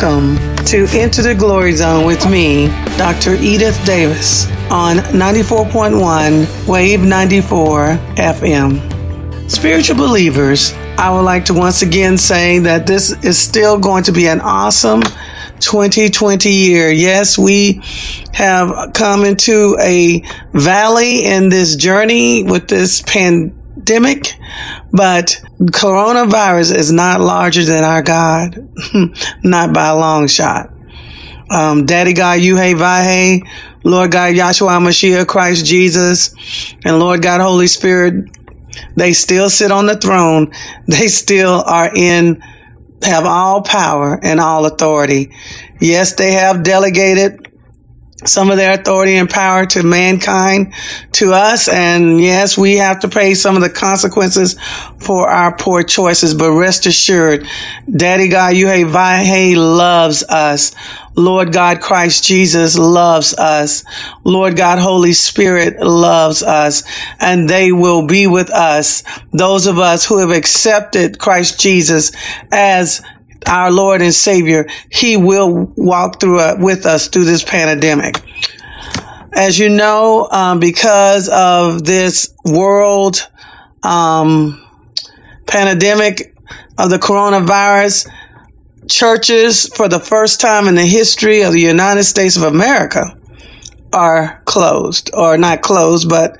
Welcome to Into the Glory Zone with me, Dr. Edith Davis, on 94.1 Wave 94 FM. Spiritual believers, I would like to once again say that this is still going to be an awesome 2020 year. Yes, we have come into a valley in this journey with this pandemic, but coronavirus is not larger than our God, not by a long shot. Um, Daddy God, Yahweh Vahe, Lord God, Yahshua Mashiach, Christ Jesus, and Lord God, Holy Spirit, they still sit on the throne. They still are in, have all power and all authority. Yes, they have delegated some of their authority and power to mankind, to us. And yes, we have to pay some of the consequences for our poor choices. But rest assured, Daddy God, Yahweh loves us. Lord God, Christ Jesus loves us. Lord God, Holy Spirit loves us and they will be with us. Those of us who have accepted Christ Jesus as our Lord and Savior, He will walk through uh, with us through this pandemic. As you know, um, because of this world um, pandemic of the coronavirus, churches, for the first time in the history of the United States of America, are closed, or not closed, but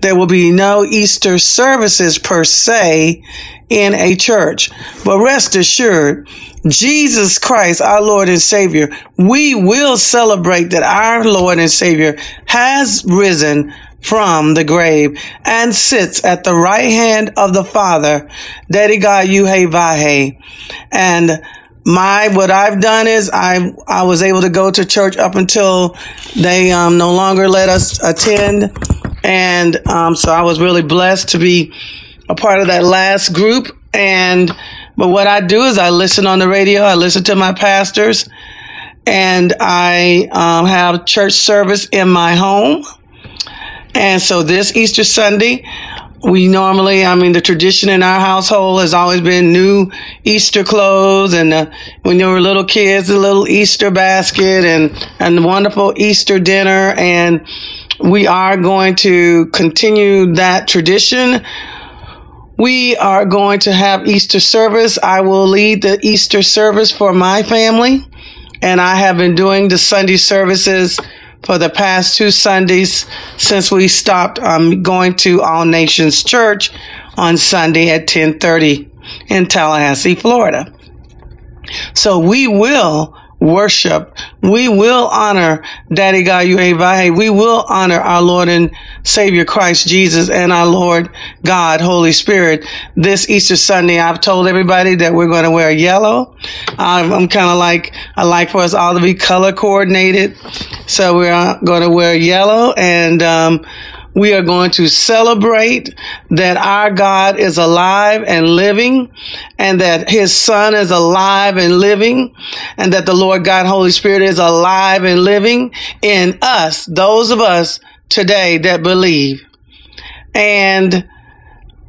there will be no Easter services per se in a church. But rest assured, Jesus Christ, our Lord and Savior, we will celebrate that our Lord and Savior has risen from the grave and sits at the right hand of the Father, Daddy God Yahweh Vahe. And my what I've done is I I was able to go to church up until they um, no longer let us attend, and um, so I was really blessed to be a part of that last group. And but what I do is I listen on the radio. I listen to my pastors, and I um, have church service in my home. And so this Easter Sunday, we normally, I mean, the tradition in our household has always been new Easter clothes, and uh, when you were little kids, a little Easter basket, and and the wonderful Easter dinner, and we are going to continue that tradition. We are going to have Easter service. I will lead the Easter service for my family, and I have been doing the Sunday services for the past two Sundays since we stopped um, going to All Nations Church on Sunday at 1030 in Tallahassee, Florida. So we will worship. We will honor Daddy God Yahweh We will honor our Lord and Savior Christ Jesus and our Lord God Holy Spirit this Easter Sunday. I've told everybody that we're going to wear yellow. I'm, I'm kind of like, I like for us all to be color coordinated. So we're going to wear yellow and, um, we are going to celebrate that our God is alive and living and that his son is alive and living and that the Lord God Holy Spirit is alive and living in us, those of us today that believe. And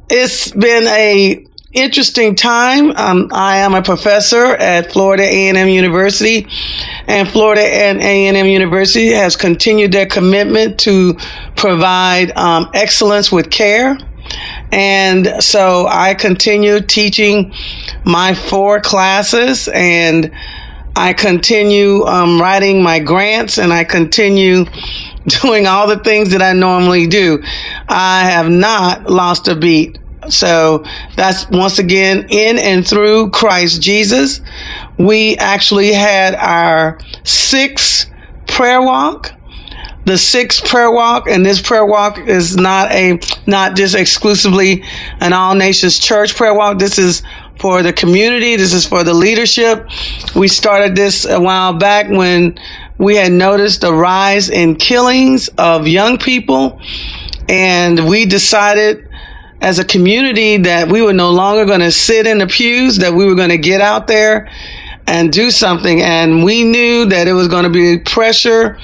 it's been a interesting time. Um, I am a professor at Florida A&M University, and Florida and A&M University has continued their commitment to provide um, excellence with care. And so I continue teaching my four classes and I continue um, writing my grants and I continue doing all the things that I normally do. I have not lost a beat so that's once again in and through Christ Jesus. We actually had our sixth prayer walk. The sixth prayer walk, and this prayer walk is not a, not just exclusively an all nations church prayer walk. This is for the community. This is for the leadership. We started this a while back when we had noticed the rise in killings of young people. And we decided as a community that we were no longer going to sit in the pews, that we were going to get out there and do something. And we knew that it was going to be pressure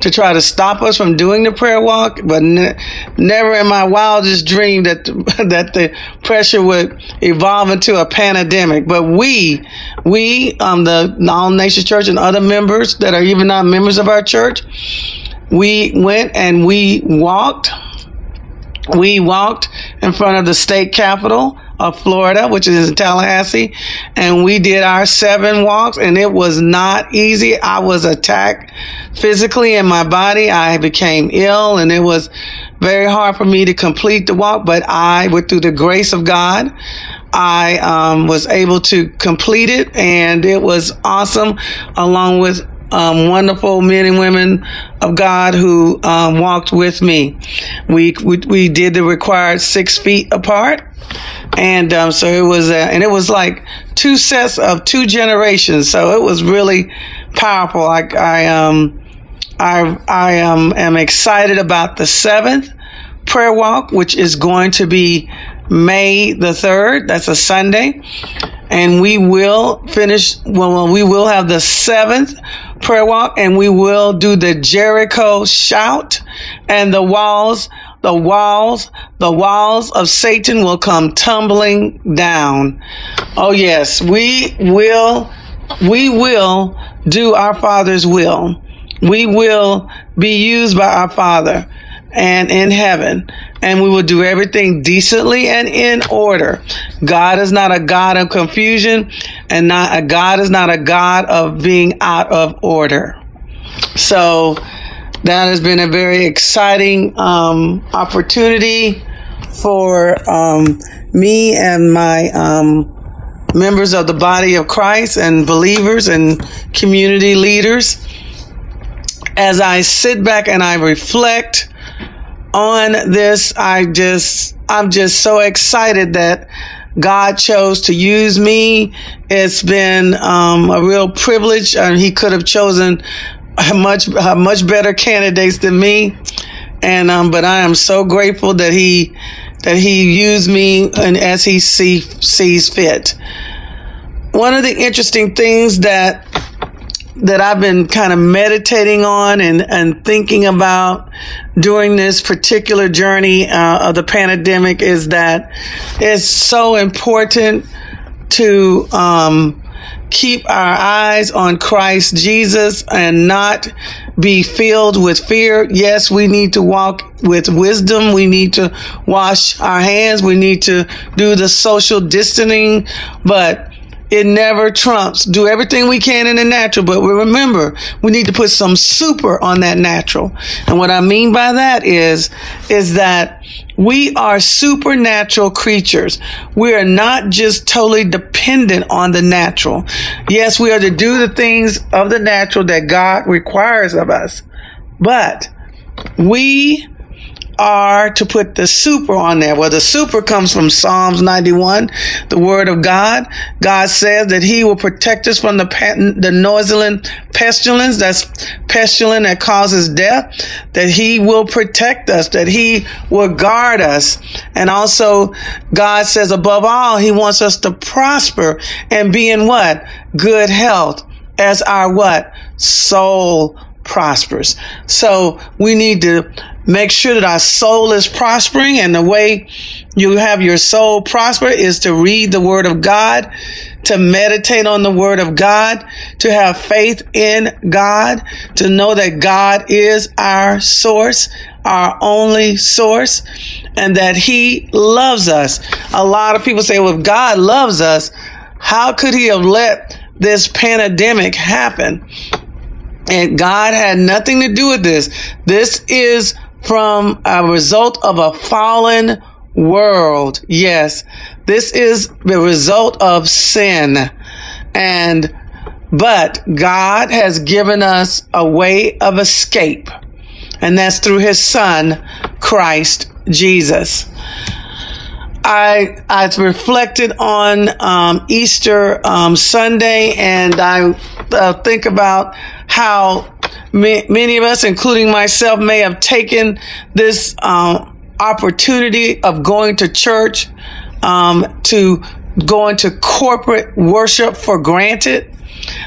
to try to stop us from doing the prayer walk, but ne- never in my wildest dream that the, that the pressure would evolve into a pandemic. But we, we, um, the All Nations Church and other members that are even not members of our church, we went and we walked. We walked in front of the state capitol of Florida, which is in Tallahassee, and we did our seven walks, and it was not easy. I was attacked physically in my body. I became ill, and it was very hard for me to complete the walk, but I, with through the grace of God, I um, was able to complete it, and it was awesome, along with um, wonderful men and women of God who um, walked with me. We, we, we did the required six feet apart, and um, so it was, uh, and it was like two sets of two generations. So it was really powerful. I, I um, I, I um, am excited about the seventh prayer walk, which is going to be May the 3rd. That's a Sunday. And we will finish, well, we will have the seventh prayer walk and we will do the Jericho shout and the walls, the walls, the walls of Satan will come tumbling down. Oh yes, we will, we will do our Father's will. We will be used by our Father and in heaven. And we will do everything decently and in order. God is not a God of confusion and not a God is not a God of being out of order. So that has been a very exciting um, opportunity for um, me and my um, members of the body of Christ and believers and community leaders. As I sit back and I reflect on this. I just, I'm just so excited that God chose to use me. It's been um, a real privilege, and He could have chosen much much better candidates than me. And um, but I am so grateful that He that He used me and as He see, sees fit. One of the interesting things that that I've been kind of meditating on and, and thinking about during this particular journey uh, of the pandemic is that it's so important to um, keep our eyes on Christ Jesus and not be filled with fear. Yes, we need to walk with wisdom. We need to wash our hands. We need to do the social distancing, but it never trumps. Do everything we can in the natural, but we remember we need to put some super on that natural. And what I mean by that is, is that we are supernatural creatures. We are not just totally dependent on the natural. Yes, we are to do the things of the natural that God requires of us, but we are to put the super on there. Well, the super comes from Psalms 91, the word of God. God says that he will protect us from the, the noisome pestilence, that's pestilence that causes death, that he will protect us, that he will guard us. And also God says above all, he wants us to prosper and be in what? Good health as our what? Soul prospers. So we need to make sure that our soul is prospering and the way you have your soul prosper is to read the word of God, to meditate on the word of God, to have faith in God, to know that God is our source, our only source, and that he loves us. A lot of people say, well, if God loves us, how could he have let this pandemic happen? And God had nothing to do with this. This is from a result of a fallen world. Yes, this is the result of sin. And, but God has given us a way of escape, and that's through his son, Christ Jesus. I I reflected on um, Easter um, Sunday, and I uh, think about how many of us, including myself, may have taken this um, opportunity of going to church um, to go into corporate worship for granted.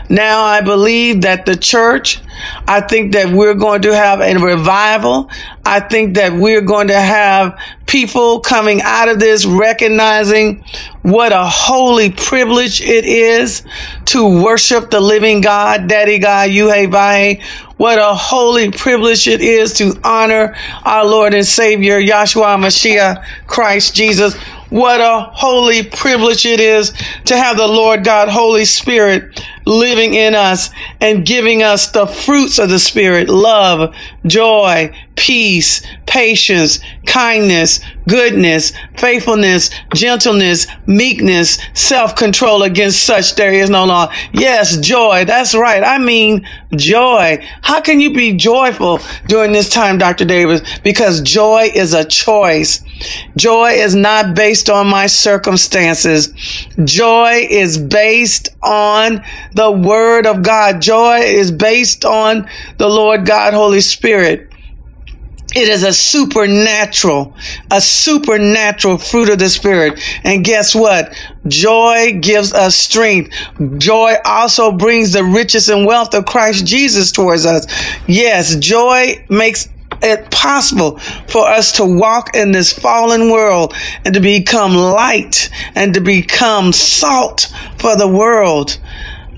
Now I believe that the church, I think that we're going to have a revival. I think that we're going to have people coming out of this recognizing what a holy privilege it is to worship the living God, Daddy God, Yahweh What a holy privilege it is to honor our Lord and Savior, Yahshua Mashiach, Christ Jesus. What a holy privilege it is to have the Lord God, Holy Spirit living in us and giving us the fruits of the Spirit, love, joy, peace, patience, kindness, goodness, faithfulness, gentleness, meekness, self-control. Against such there is no law. Yes, joy. That's right. I mean joy. How can you be joyful during this time, Dr. Davis? Because joy is a choice. Joy is not based on my circumstances. Joy is based on the word of God. Joy is based on the Lord God, Holy Spirit. It is a supernatural, a supernatural fruit of the Spirit. And guess what? Joy gives us strength. Joy also brings the riches and wealth of Christ Jesus towards us. Yes, joy makes it possible for us to walk in this fallen world and to become light and to become salt for the world.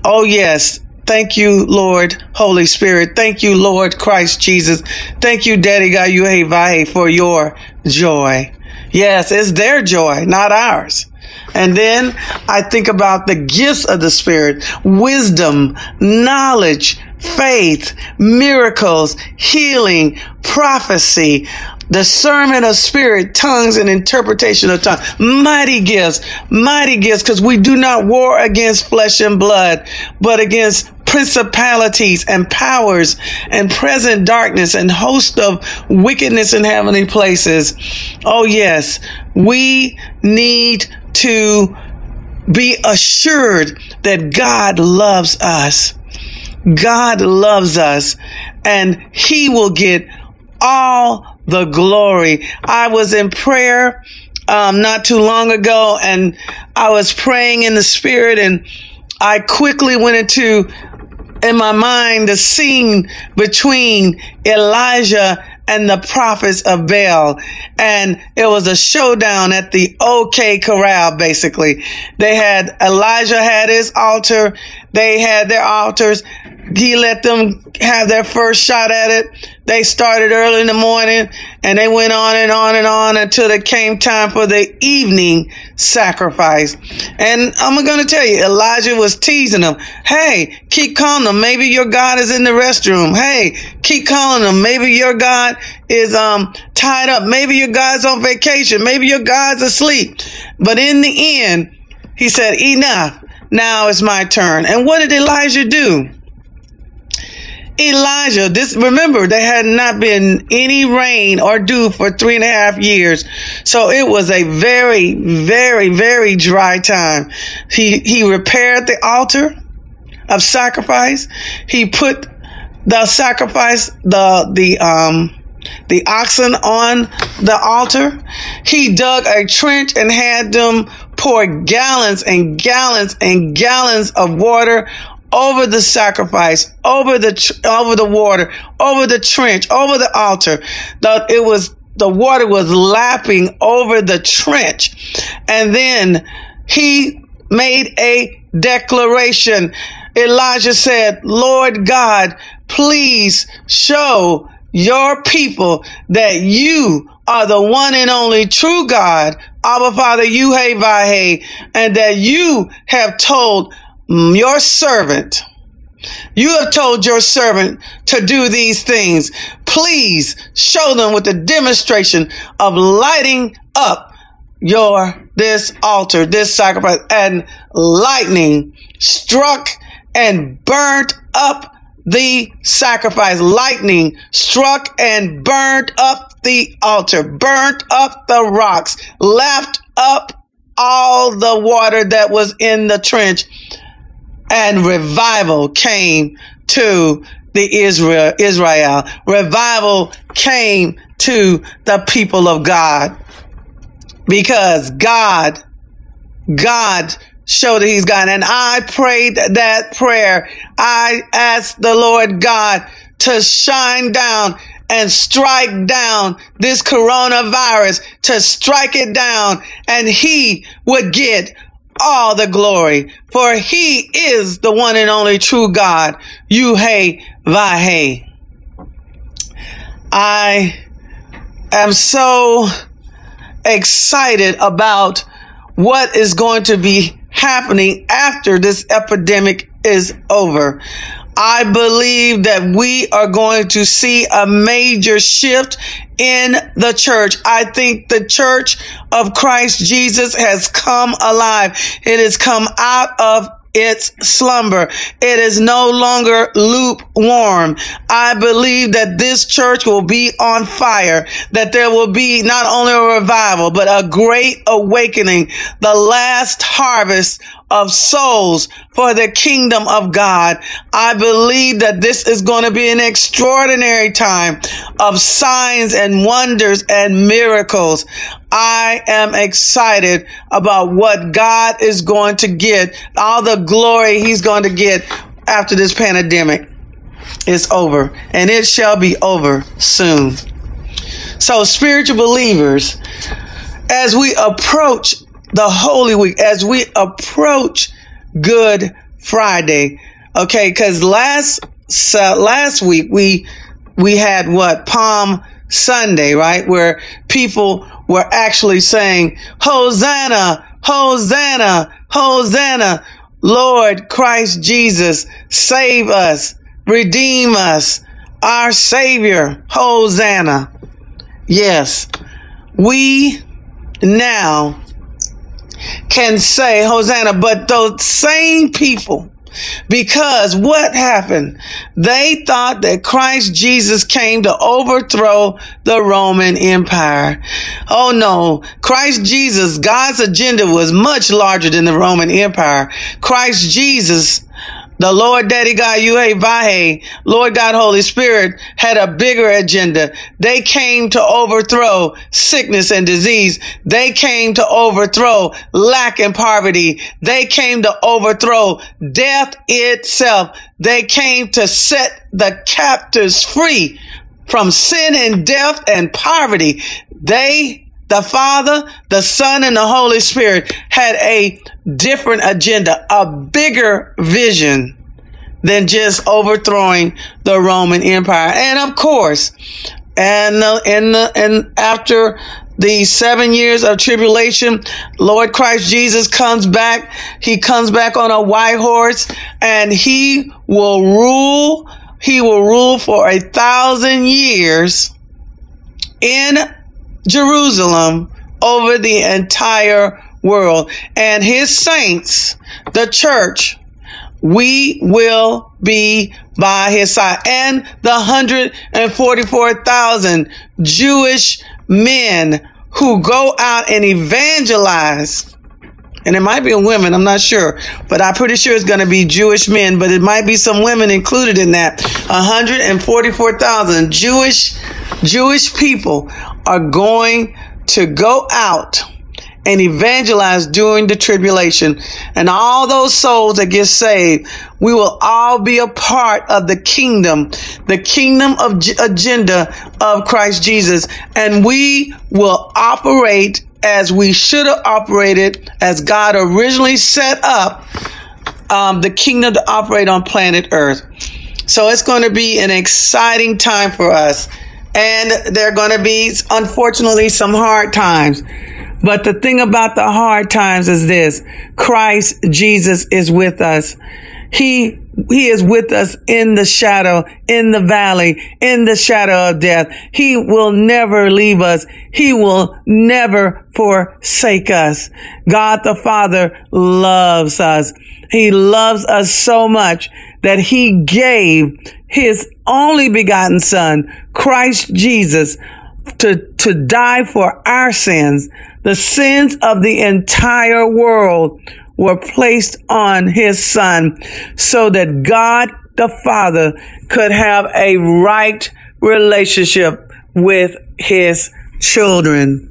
Oh, yes. Thank you, Lord, Holy Spirit. Thank you, Lord Christ Jesus. Thank you, Daddy God Yahweh for your joy. Yes, it's their joy, not ours. And then I think about the gifts of the Spirit, wisdom, knowledge, faith, miracles, healing, prophecy, discernment of spirit, tongues, and interpretation of tongues. Mighty gifts, mighty gifts, because we do not war against flesh and blood, but against principalities and powers and present darkness and host of wickedness in heavenly places. Oh yes, we need to be assured that God loves us. God loves us and he will get all the glory. I was in prayer um, not too long ago and I was praying in the spirit and I quickly went into in my mind the scene between Elijah and the prophets of Baal. And it was a showdown at the OK Corral, basically. They had, Elijah had his altar. They had their altars he let them have their first shot at it. They started early in the morning and they went on and on and on until it came time for the evening sacrifice. And I'm going to tell you, Elijah was teasing them. Hey, keep calling them. Maybe your God is in the restroom. Hey, keep calling them. Maybe your God is, um, tied up. Maybe your God's on vacation. Maybe your God's asleep. But in the end, he said, enough. Now it's my turn. And what did Elijah do? Elijah, this, remember, there had not been any rain or dew for three and a half years. So it was a very, very, very dry time. He, he repaired the altar of sacrifice. He put the sacrifice, the, the, um, the oxen on the altar. He dug a trench and had them pour gallons and gallons and gallons of water over the sacrifice, over the over the water, over the trench, over the altar. The, it was the water was lapping over the trench, and then he made a declaration. Elijah said, "Lord God, please show." Your people that you are the one and only true God, Abba Father, you hey and that you have told Mm, your servant, you have told your servant to do these things. Please show them with the demonstration of lighting up your, this altar, this sacrifice and lightning struck and burnt up the sacrifice. Lightning struck and burnt up the altar, burnt up the rocks, left up all the water that was in the trench and revival came to the Israel, Israel. Revival came to the people of God because God, God show that he's God. And I prayed that prayer. I asked the Lord God to shine down and strike down this coronavirus, to strike it down, and he would get all the glory, for he is the one and only true God. You hey, Vahe. I am so excited about what is going to be happening after this epidemic is over. I believe that we are going to see a major shift in the church. I think the church of Christ Jesus has come alive. It has come out of its slumber. It is no longer lukewarm. I believe that this church will be on fire, that there will be not only a revival, but a great awakening, the last harvest of souls for the kingdom of God. I believe that this is going to be an extraordinary time of signs and wonders and miracles. I am excited about what God is going to get, all the glory he's going to get after this pandemic is over, and it shall be over soon. So, spiritual believers, as we approach the Holy Week, as we approach Good Friday, okay, because last uh, last week we we had what? Palm Sunday, right, where people were actually saying, Hosanna, Hosanna, Hosanna. Lord Christ Jesus, save us, redeem us, our Savior, Hosanna. Yes, we now can say Hosanna, but those same people because what happened? They thought that Christ Jesus came to overthrow the Roman Empire. Oh no, Christ Jesus, God's agenda was much larger than the Roman Empire. Christ Jesus the Lord Daddy God, Yahweh Vahe, Lord God, Holy Spirit had a bigger agenda. They came to overthrow sickness and disease. They came to overthrow lack and poverty. They came to overthrow death itself. They came to set the captives free from sin and death and poverty. They the Father, the Son, and the Holy Spirit had a different agenda, a bigger vision than just overthrowing the Roman Empire. And of course, and and and after the seven years of tribulation, Lord Christ Jesus comes back. He comes back on a white horse and he will rule. He will rule for a thousand years in Jerusalem over the entire world. And his saints, the church, we will be by his side. And the 144,000 Jewish men who go out and evangelize. And it might be women, I'm not sure, but I'm pretty sure it's going to be Jewish men, but it might be some women included in that. 144,000 Jewish Jewish people are going to go out and evangelize during the tribulation. And all those souls that get saved, we will all be a part of the kingdom, the kingdom of agenda of Christ Jesus. And we will operate as we should have operated, as God originally set up um, the kingdom to operate on planet Earth. So it's going to be an exciting time for us. And there are going to be, unfortunately, some hard times. But the thing about the hard times is this Christ Jesus is with us. He he is with us in the shadow, in the valley, in the shadow of death. He will never leave us. He will never forsake us. God the Father loves us. He loves us so much that he gave his only begotten son, Christ Jesus, to, to die for our sins. The sins of the entire world were placed on his son so that God the Father could have a right relationship with his children.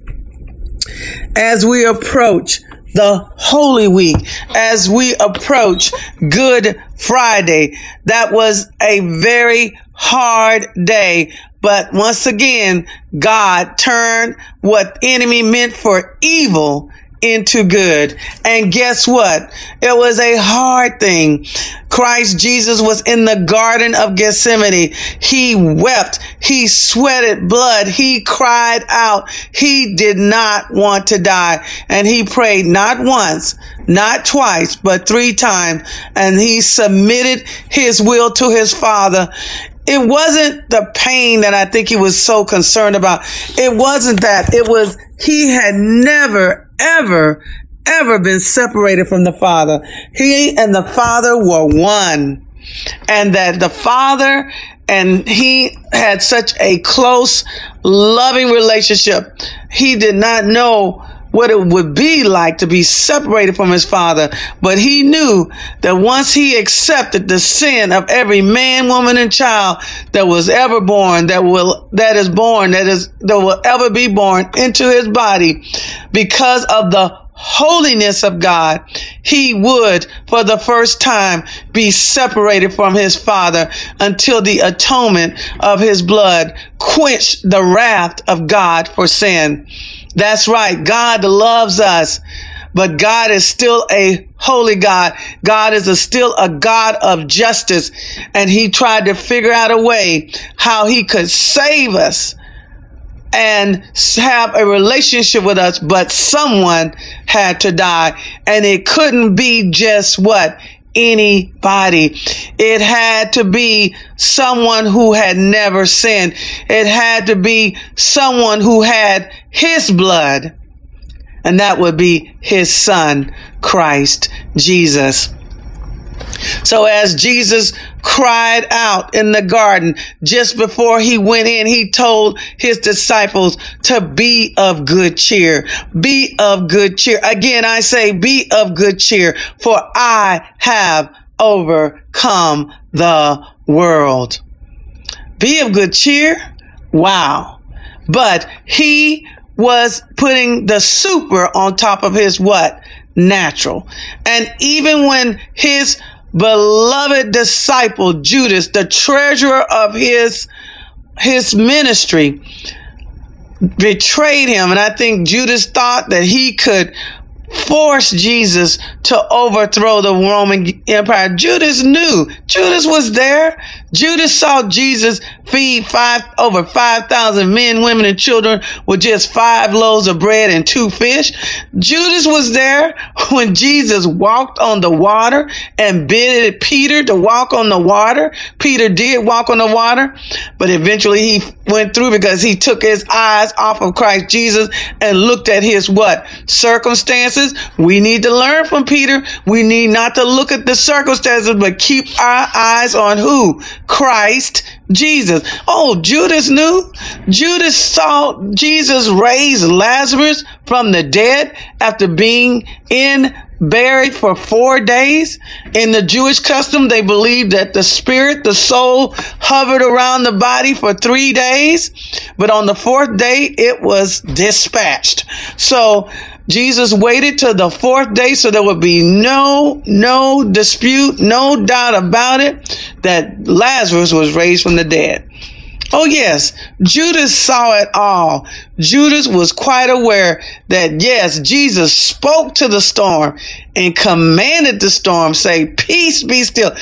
As we approach the Holy Week as we approach Good Friday. That was a very hard day. But once again, God turned what enemy meant for evil into good. And guess what? It was a hard thing. Christ Jesus was in the Garden of Gethsemane. He wept. He sweated blood. He cried out. He did not want to die. And he prayed not once, not twice, but three times. And he submitted his will to his father it wasn't the pain that I think he was so concerned about. It wasn't that. It was he had never, ever, ever been separated from the Father. He and the Father were one. And that the Father and he had such a close, loving relationship. He did not know what it would be like to be separated from his father. But he knew that once he accepted the sin of every man, woman, and child that was ever born, that will, that is born, that is, that will ever be born into his body because of the holiness of God, he would, for the first time, be separated from his father until the atonement of his blood quenched the wrath of God for sin. That's right. God loves us, but God is still a holy God. God is a, still a God of justice. And he tried to figure out a way how he could save us and have a relationship with us, but someone had to die. And it couldn't be just what? Anybody. It had to be someone who had never sinned. It had to be someone who had his blood. And that would be his son, Christ Jesus. So as Jesus cried out in the garden just before he went in, he told his disciples to be of good cheer. Be of good cheer. Again, I say be of good cheer for I have overcome the world. Be of good cheer. Wow. But he was putting the super on top of his what? Natural. And even when his beloved disciple Judas, the treasurer of his his ministry, betrayed him. And I think Judas thought that he could forced Jesus to overthrow the Roman Empire. Judas knew. Judas was there. Judas saw Jesus feed five, over 5,000 men, women, and children with just five loaves of bread and two fish. Judas was there when Jesus walked on the water and bid Peter to walk on the water. Peter did walk on the water, but eventually he went through because he took his eyes off of Christ Jesus and looked at his what? Circumstances. We need to learn from Peter. We need not to look at the circumstances, but keep our eyes on who? Christ Jesus. Oh, Judas knew. Judas saw Jesus raise Lazarus from the dead after being in buried for four days. In the Jewish custom, they believed that the spirit, the soul hovered around the body for three days, but on the fourth day, it was dispatched. So Jesus waited till the fourth day so there would be no, no dispute, no doubt about it that Lazarus was raised from the dead. Oh yes, Judas saw it all. Judas was quite aware that yes, Jesus spoke to the storm and commanded the storm, say, peace be still.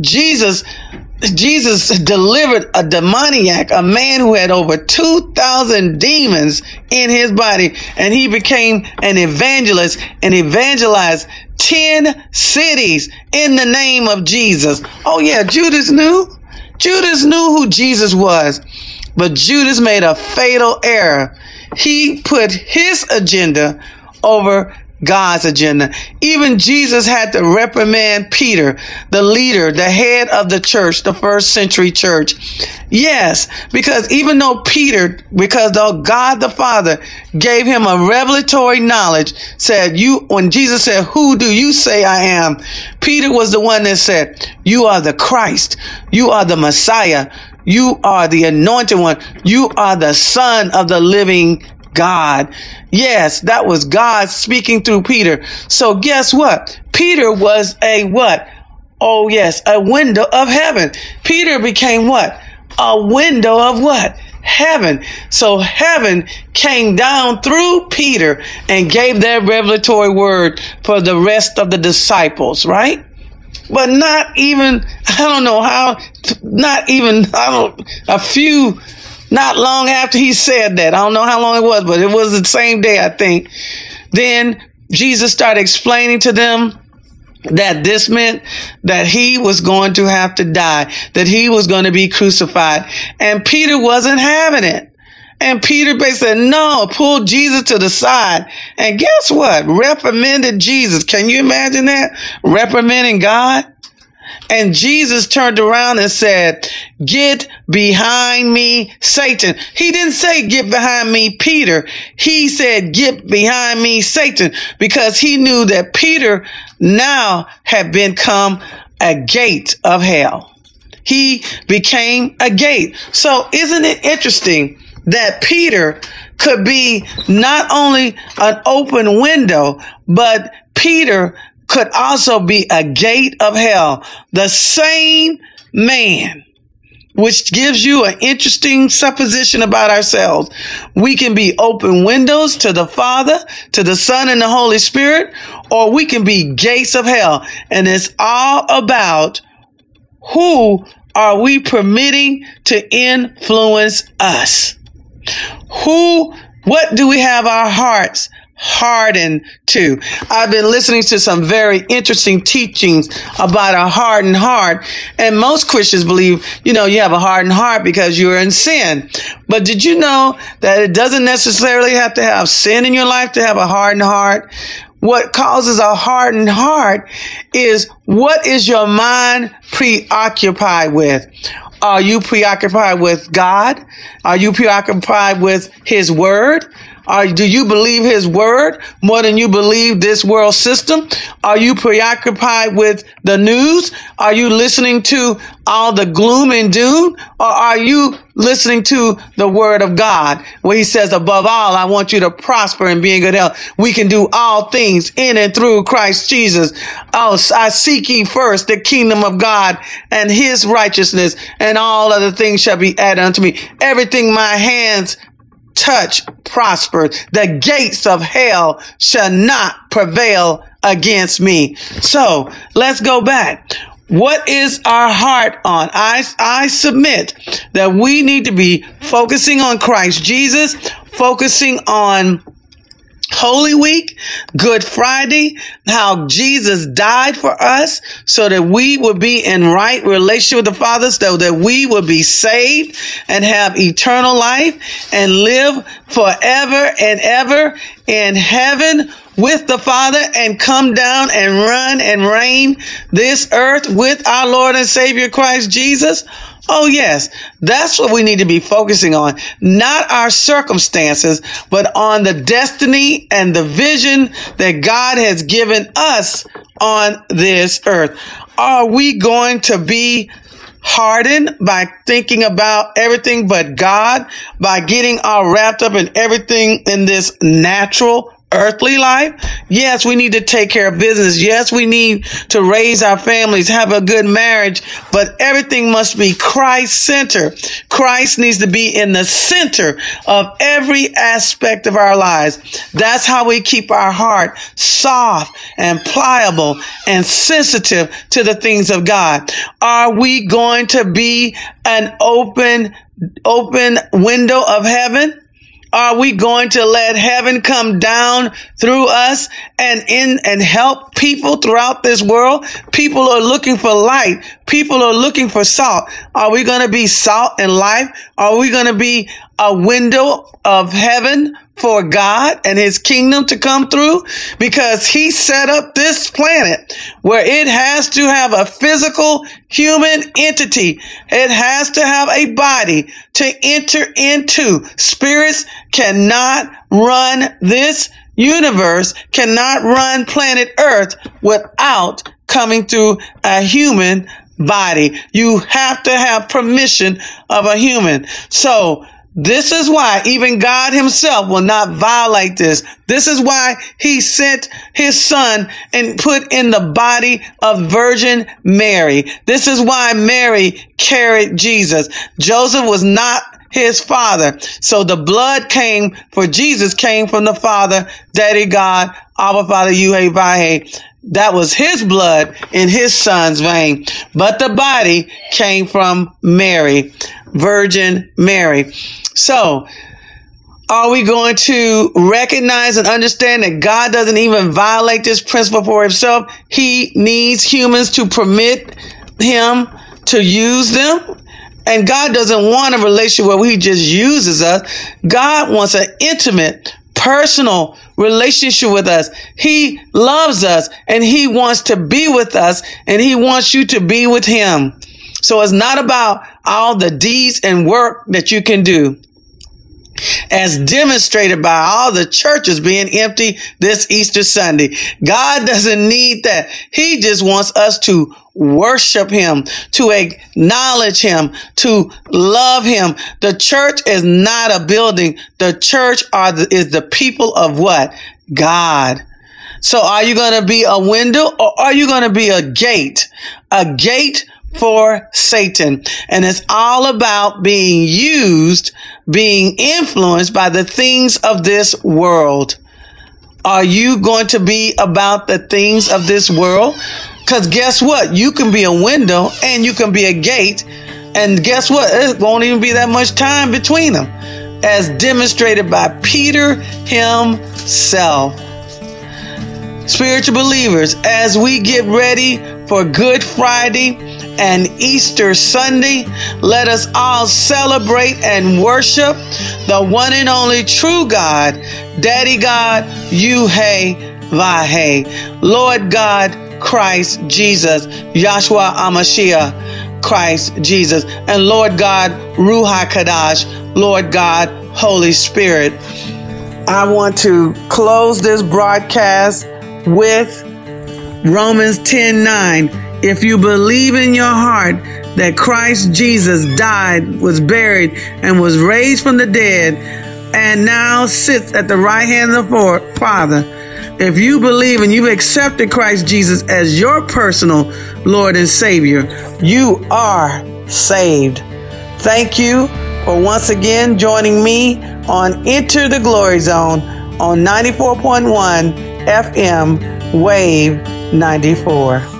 Jesus Jesus delivered a demoniac, a man who had over 2,000 demons in his body, and he became an evangelist and evangelized 10 cities in the name of Jesus. Oh yeah, Judas knew. Judas knew who Jesus was, but Judas made a fatal error. He put his agenda over God's agenda. Even Jesus had to reprimand Peter, the leader, the head of the church, the first century church. Yes, because even though Peter, because though God the Father gave him a revelatory knowledge, said, you, when Jesus said, who do you say I am? Peter was the one that said, you are the Christ. You are the Messiah. You are the anointed one. You are the son of the living God. Yes, that was God speaking through Peter. So guess what? Peter was a what? Oh yes, a window of heaven. Peter became what? A window of what? Heaven. So heaven came down through Peter and gave that revelatory word for the rest of the disciples, right? But not even, I don't know how, not even, I don't, a few not long after he said that. I don't know how long it was, but it was the same day, I think. Then Jesus started explaining to them that this meant that he was going to have to die, that he was going to be crucified. And Peter wasn't having it. And Peter basically said, no, pulled Jesus to the side. And guess what? Reprimanded Jesus. Can you imagine that? Reprimanding God? And Jesus turned around and said, get behind me, Satan. He didn't say get behind me, Peter. He said get behind me, Satan, because he knew that Peter now had become a gate of hell. He became a gate. So isn't it interesting that Peter could be not only an open window, but Peter could also be a gate of hell. The same man, which gives you an interesting supposition about ourselves. We can be open windows to the Father, to the Son, and the Holy Spirit, or we can be gates of hell. And it's all about who are we permitting to influence us? Who, what do we have our hearts hardened to. I've been listening to some very interesting teachings about a hardened heart. And most Christians believe, you know, you have a hardened heart because you're in sin. But did you know that it doesn't necessarily have to have sin in your life to have a hardened heart? What causes a hardened heart is what is your mind preoccupied with? Are you preoccupied with God? Are you preoccupied with His Word? Are, do you believe his word more than you believe this world system? Are you preoccupied with the news? Are you listening to all the gloom and doom? Or are you listening to the word of God where he says, above all, I want you to prosper and be in good health. We can do all things in and through Christ Jesus. Oh, I seek ye first the kingdom of God and his righteousness and all other things shall be added unto me. Everything my hands touch prosper. The gates of hell shall not prevail against me. So let's go back. What is our heart on? I, I submit that we need to be focusing on Christ Jesus, focusing on Holy Week, Good Friday, how Jesus died for us so that we would be in right relationship with the Father, so that we would be saved and have eternal life and live forever and ever in heaven with the Father and come down and run and reign this earth with our Lord and Savior Christ Jesus? Oh, yes. That's what we need to be focusing on. Not our circumstances, but on the destiny and the vision that God has given us on this earth. Are we going to be hardened by thinking about everything but God, by getting all wrapped up in everything in this natural earthly life. Yes, we need to take care of business. Yes, we need to raise our families, have a good marriage, but everything must be Christ center. Christ needs to be in the center of every aspect of our lives. That's how we keep our heart soft and pliable and sensitive to the things of God. Are we going to be an open, open window of heaven? Are we going to let heaven come down through us and in and help people throughout this world? People are looking for light. People are looking for salt. Are we going to be salt and life? Are we going to be a window of heaven for God and his kingdom to come through because he set up this planet where it has to have a physical human entity. It has to have a body to enter into. Spirits cannot run this universe, cannot run planet earth without coming through a human body. You have to have permission of a human. So This is why even God himself will not violate this. This is why he sent his son and put in the body of Virgin Mary. This is why Mary carried Jesus. Joseph was not his father. So the blood came for Jesus came from the father, daddy God, Abba Father, Yahweh. That was his blood in his son's vein. But the body came from Mary, Virgin Mary. So, are we going to recognize and understand that God doesn't even violate this principle for himself? He needs humans to permit him to use them. And God doesn't want a relationship where he just uses us. God wants an intimate, personal relationship with us. He loves us and he wants to be with us and he wants you to be with him. So it's not about all the deeds and work that you can do as demonstrated by all the churches being empty this Easter Sunday. God doesn't need that. He just wants us to worship him, to acknowledge him, to love him. The church is not a building. The church are the, is the people of what? God. So are you going to be a window or are you going to be a gate? A gate for Satan. And it's all about being used, being influenced by the things of this world. Are you going to be about the things of this world? Because guess what? You can be a window and you can be a gate. And guess what? It won't even be that much time between them, as demonstrated by Peter himself. Spiritual believers, as we get ready for Good Friday and Easter Sunday, let us all celebrate and worship the one and only true God, Daddy God, Yahweh Vahe, Lord God, Christ Jesus, Yahshua Amashiach, Christ Jesus, and Lord God, Ruach Kadash, Lord God, Holy Spirit. I want to close this broadcast with Romans 10 9. If you believe in your heart that Christ Jesus died, was buried, and was raised from the dead, and now sits at the right hand of the Father, if you believe and you've accepted Christ Jesus as your personal Lord and Savior, you are saved. Thank you for once again joining me on Enter the Glory Zone on 94.1 FM Wave 94.